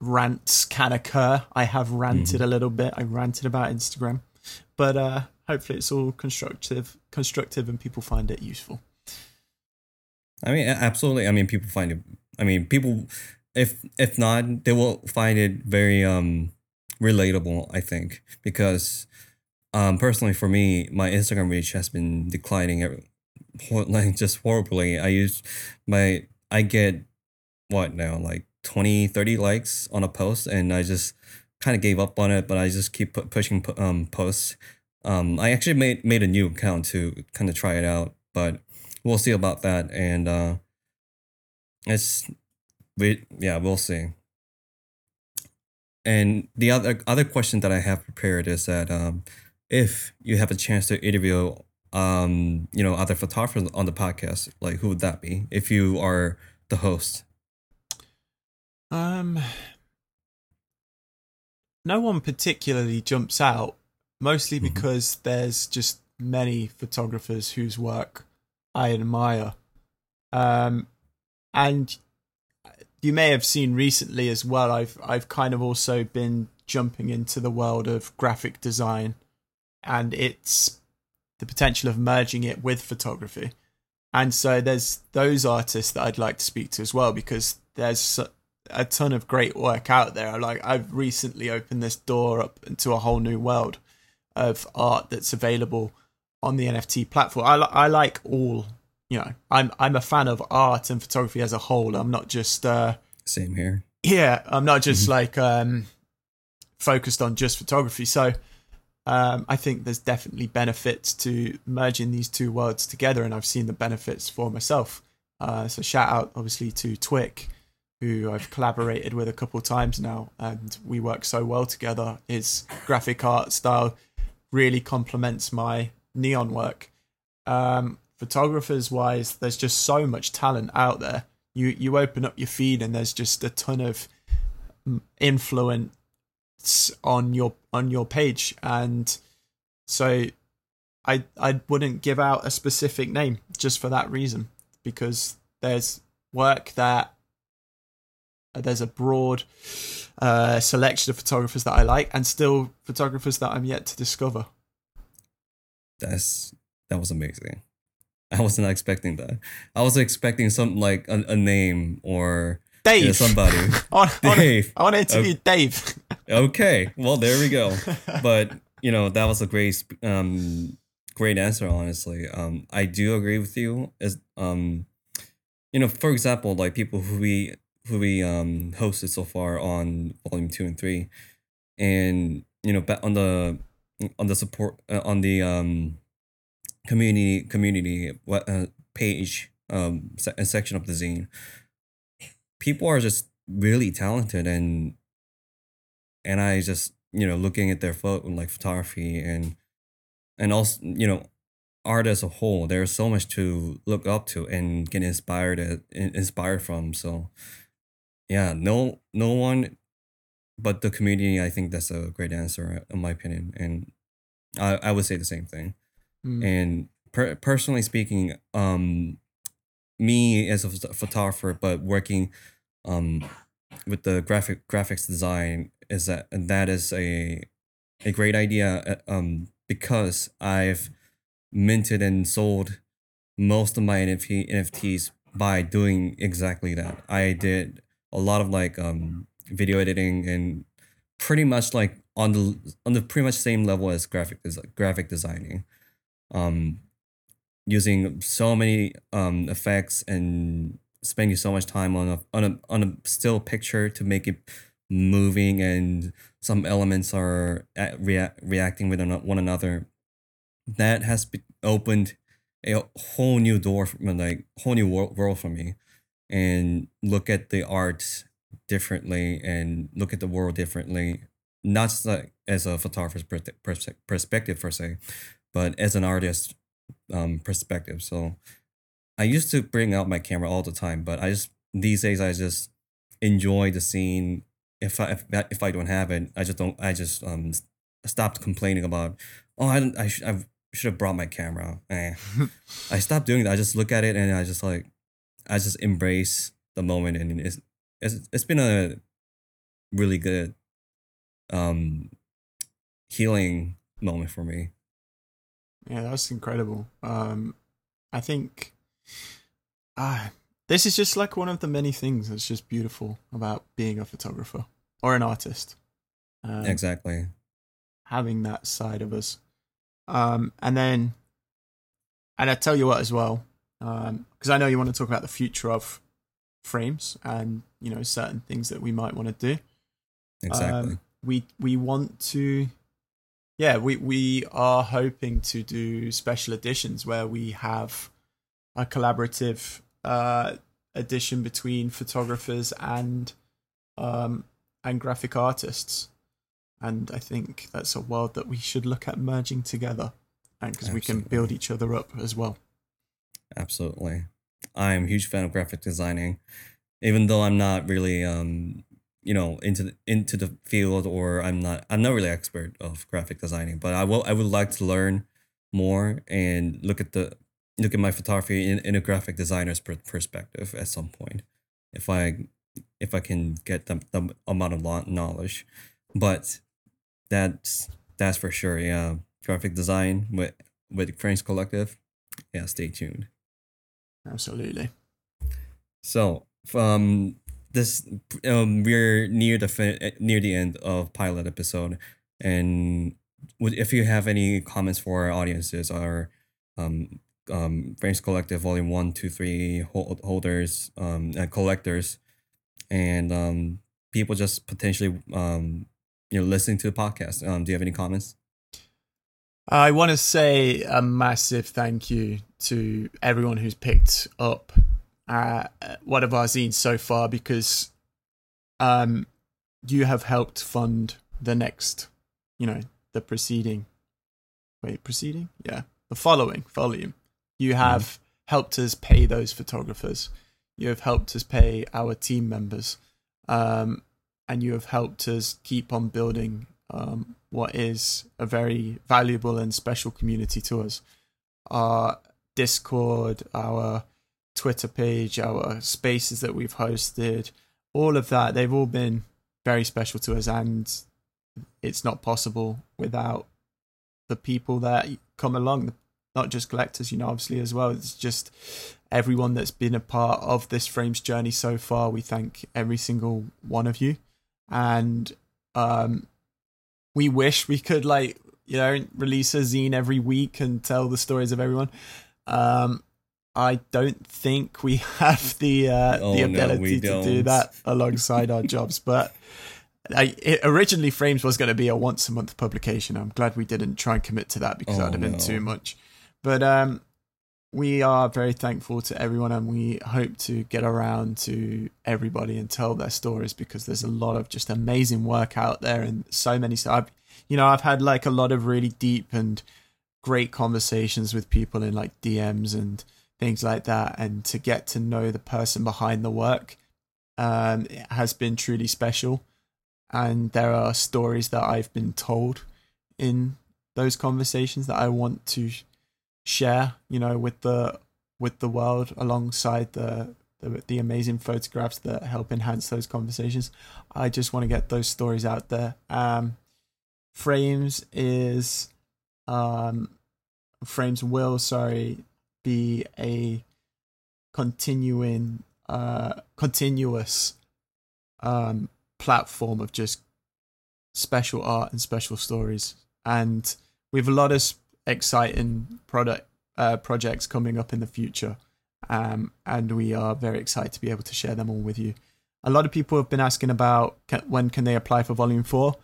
rants can occur. I have ranted a little bit. I ranted about Instagram, but uh, hopefully it's all constructive, constructive, and people find it useful. I mean, absolutely. I mean, people find it. I mean, people, if if not, they will find it very um relatable. I think because um personally for me, my Instagram reach has been declining, <laughs> like just horribly. I use my I get what now like 20, 30 likes on a post, and I just kind of gave up on it. But I just keep pu- pushing pu- um posts. Um, I actually made made a new account to kind of try it out, but we'll see about that and uh it's we yeah we'll see and the other other question that i have prepared is that um if you have a chance to interview um you know other photographers on the podcast like who would that be if you are the host Um, no one particularly jumps out, mostly Mhm. because there's just many photographers whose work I admire. Um, and you may have seen recently as well. I've I've kind of also been jumping into the world of graphic design, and it's the potential of merging it with photography. And so there's those artists that I'd like to speak to as well because there's a ton of great work out there. Like I've recently opened this door up into a whole new world of art that's available on the NFT platform. I, li- I like all, you know, I'm I'm a fan of art and photography as a whole. I'm not just uh same here yeah, I'm not just like um focused on just photography. So um I think there's definitely benefits to merging these two worlds together and I've seen the benefits for myself. Uh so shout out obviously to Twick who I've collaborated with a couple times now and we work so well together. His graphic art style really complements my neon work. Um photographers wise there's just so much talent out there. You you open up your feed and there's just a ton of influence on your on your page and so I I wouldn't give out a specific name just for that reason because there's work that there's a broad uh, selection of photographers that I like, and still photographers that I'm yet to discover. That's that was amazing. I wasn't expecting that. I was expecting something like a, a name or Dave. somebody. <laughs> I want, Dave. I want to interview Dave. okay, well there we go. <laughs> But you know that was a great, um, great answer. Honestly, um, I do agree with you. As um, you know, for example, like people who we who we um hosted so far on volume two and three, and you know, on the on the support uh, on the um community community what uh, page um se- uh, section of the zine people are just really talented and and i just you know looking at their photo like photography and and also you know art as a whole there's so much to look up to and get inspired at, inspired from so yeah no no one but the community i think that's a great answer in my opinion and i i would say the same thing Mm. and per- personally speaking um me as a photographer but working um with the graphic graphics design is that and that is a a great idea uh, um because i've minted and sold most of my NFT, nfts by doing exactly that i did a lot of like um video editing and pretty much like on the on the pretty much same level as graphic des- graphic designing. Um using so many um effects and spending so much time on a on a on a still picture to make it moving and some elements are at, rea- reacting with one another. That has be- opened a whole new door for, like whole new world, world for me. And look at the art differently and look at the world differently not just like as a photographer's per- pers- perspective per se but as an artist um perspective. So i used to bring out my camera all the time but i just these days i just enjoy the scene. If i if, if i don't have it i just don't i just um stopped complaining about oh i i, sh- I should have brought my camera. Eh. <laughs> i stopped doing that. I just look at it and i just like i just embrace the moment and it's it's, it's been a really good um healing moment for me Yeah, that's incredible. Um, I think ah, this is just like one of the many things that's just beautiful about being a photographer or an artist. Um, exactly Having that side of us. Um, and then, and I tell you what as well, because I know you want to talk about the future of Phrames and you know certain things that we might want to do. exactly. Um, we we want to yeah we we are hoping to do special editions where we have a collaborative uh edition between photographers and um and graphic artists. And i think that's a world that we should look at merging together and because we can build each other up as well. Absolutely. I am a huge fan of graphic designing, even though I'm not really um you know into the, into the field or I'm not I'm not really expert of graphic designing, but I will I would like to learn more and look at the look at my photography in, in a graphic designer's per- perspective at some point, if I if I can get the, the amount of knowledge, but that's that's for sure. Yeah, graphic design with with Phrames Collective. Yeah, stay tuned. absolutely So from this, um, we're near the fin- near the end of pilot episode, and if you have any comments for our audiences, our um um Phrames Collective Volume One, Two, Three hol- holders, um, and collectors, and um people just potentially um you know listening to the podcast. Um, do you have any comments? I want to say a massive thank you to everyone who's picked up uh, one of our zines so far because um, you have helped fund the next, you know, the preceding. Wait, preceding? Yeah, the following volume. You have helped us pay those photographers. You have helped us pay our team members. Um, and you have helped us keep on building um, what is a very valuable and special community to us. Our Discord, our Twitter page, our spaces that we've hosted, all of that, they've all been very special to us, and it's not possible without the people that come along, not just collectors, you know, obviously as well. It's just everyone that's been a part of this Phrames journey so far. We thank every single one of you, and um, we wish we could like you know release a zine every week and tell the stories of everyone. Um, I don't think we <laughs> have the uh, Oh, the ability we to do that alongside our jobs, <laughs> but. I, it, originally, Phrames was going to be a once a month publication. I'm glad we didn't try and commit to that because Oh, that'd have been no. too much. But um, we are very thankful to everyone, and we hope to get around to everybody and tell their stories because there's a lot of just amazing work out there, and so many. So I've, you know, I've had like a lot of really deep and great conversations with people in like DMs and things like that, and to get to know the person behind the work um, has been truly special. And there are stories that I've been told in those conversations that I want to share, you know, with the with the world alongside the the, the amazing photographs that help enhance those conversations. I just want to get those stories out there. Um, Phrames is um, Phrames will sorry be a continuing uh continuous um platform of just special art and special stories. And we have a lot of exciting product uh, projects coming up in the future. Um, and we are very excited to be able to share them all with you. A lot of people have been asking about ca- when can they apply for volume 4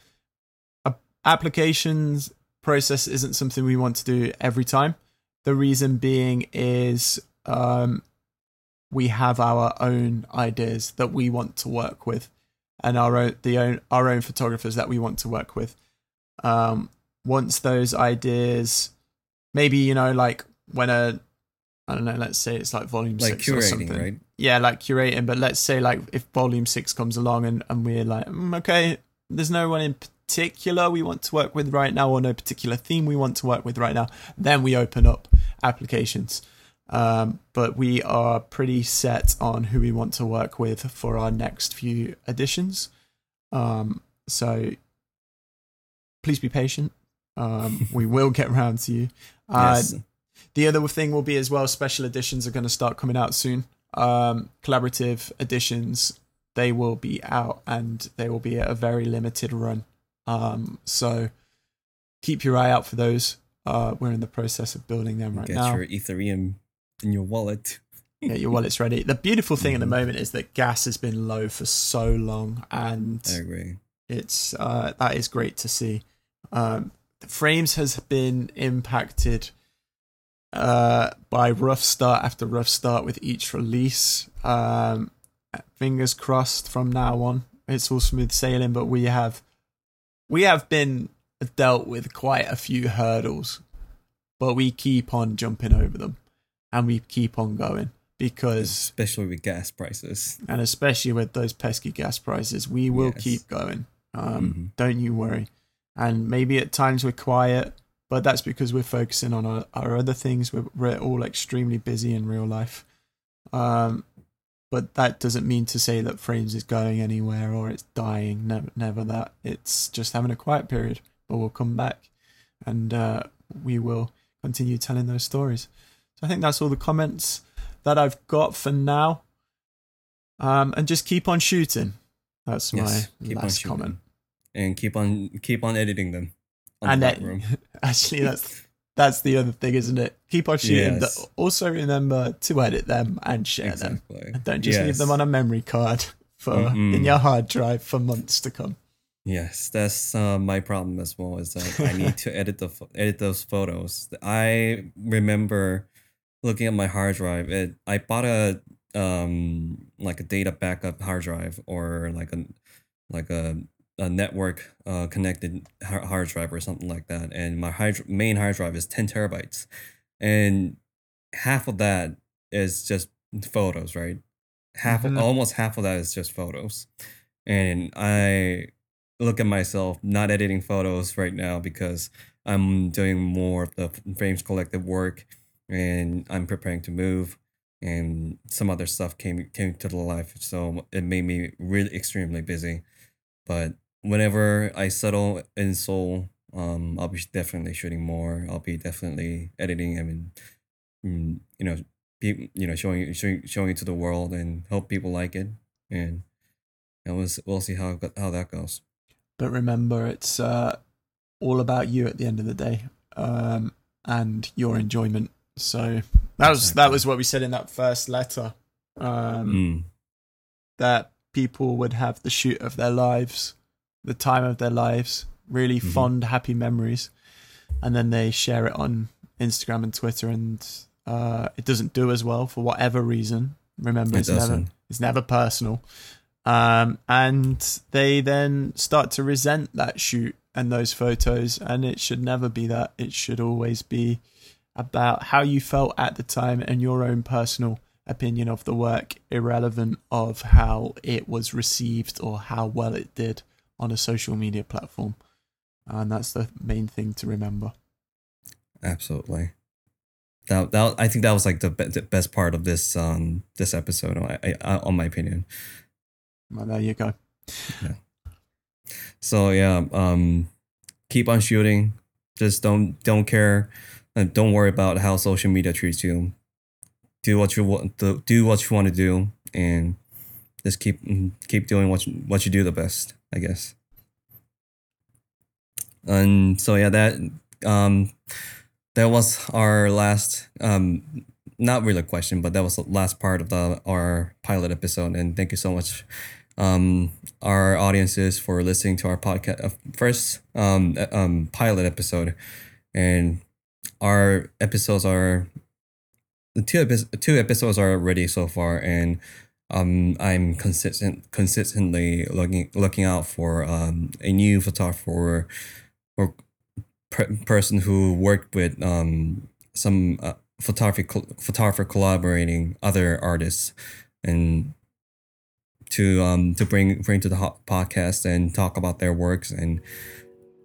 A- applications process isn't something we want to do every time the reason being is um, we have our own ideas that we want to work with and our own the own our own photographers that we want to work with. Um once those ideas maybe you know like when a i don't know let's say it's like volume Like six or something. right? yeah like curating but let's say like if volume six comes along and, and we're like mm, okay there's no one in particular we want to work with right now or no particular theme we want to work with right now then we open up applications. Um, but we are pretty set on who we want to work with for our next few editions um, so please be patient. Um, <laughs> we will get round to you. Uh, yes. the other thing will be as well special editions are going to start coming out soon. Um, collaborative editions they will be out and they will be at a very limited run. Um, so keep your eye out for those uh, we're in the process of building them right Get now your Ethereum in your wallet. <laughs> get your wallets ready the beautiful thing at the Mhm. moment is that gas has been low for so long and I agree. it's uh, that is great to see. Um, Phrames has been impacted uh, by rough start after rough start with each release. Um, fingers crossed from now on, it's all smooth sailing. But we have we have been dealt with quite a few hurdles, but we keep on jumping over them, and we keep on going because Especially with gas prices. and especially with those pesky gas prices, we will Yes. keep going. Um, Mhm. Don't you worry. And maybe at times we're quiet, but that's because we're focusing on our, our other things. We're, we're all extremely busy in real life. Um, but that doesn't mean to say that Phrames is going anywhere or it's dying. Never, never that. It's just having a quiet period, but we'll come back and uh, we will continue telling those stories. So I think that's all the comments that I've got for now. Um, and just keep on shooting. That's Yes. my last comment. And keep on keep on editing them. On And that- <laughs> Actually, that's that's the other thing, isn't it? Keep on shooting. Yes. also remember to edit them and share them. And don't just leave them on a memory card <laughs> for Mm-mm. in your hard drive for months to come. Yes, that's uh, my problem as well. Is that I need to edit the edit those photos. I remember looking at my hard drive. It I bought a um like a data backup hard drive or like a like a a network uh, connected hard drive or something like that. And my hard, main hard drive is ten terabytes, and half of that is just photos, right? Half Mhm. almost half of that is just photos, and I look at myself not editing photos right now because I'm doing more of the Phrames collective work and I'm preparing to move and some other stuff came came to the life. So it made me really extremely busy. But whenever I settle in Seoul, um, I'll be definitely shooting more. I'll be definitely editing and, mm, you know, be, you know, showing showing showing it to the world and hope people like it. And and we'll, we'll see how how that goes. But remember, it's uh, all about you at the end of the day, um, and your enjoyment. So that was that was what we said in that first letter. Um, Mm. that people would have the shoot of their lives, the time of their lives, really Mhm. fond, happy memories, and then they share it on Instagram and Twitter, and uh, it doesn't do as well for whatever reason. Remember, It it's never it's never personal, um, and they then start to resent that shoot and those photos, and it should never be that. It should always be about how you felt at the time and your own personal opinion of the work, irrelevant of how it was received or how well it did on a social media platform. And that's the main thing to remember. Absolutely. That, that I think that was like the, be- the best part of this um this episode, I, I, on my opinion. Well, there you go. So yeah, um, keep on shooting. Just don't don't care, and don't worry about how social media treats you. Do what you want. Do, do what you want to do, and just keep keep doing what you, what you do the best. I guess. And so yeah, that um, that was our last um, not really a question, but that was the last part of the our pilot episode. And thank you so much um, our audiences for listening to our podcast uh, first um, uh, um, pilot episode, and our episodes are the two epi- two episodes are ready so far, and um, I'm consistent consistently looking looking out for um, a new photographer or per- person who worked with um, some uh, photography photographer collaborating other artists and to um to bring bring to the ho- podcast and talk about their works and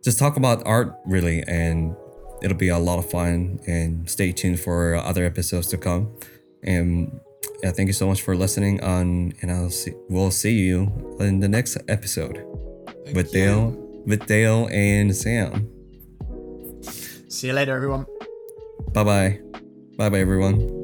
just talk about art really and it'll be a lot of fun. And stay tuned for other episodes to come. And yeah thank you so much for listening on and i'll see we'll see you in the next episode with dale with dale and sam. See you later, everyone. bye bye bye bye everyone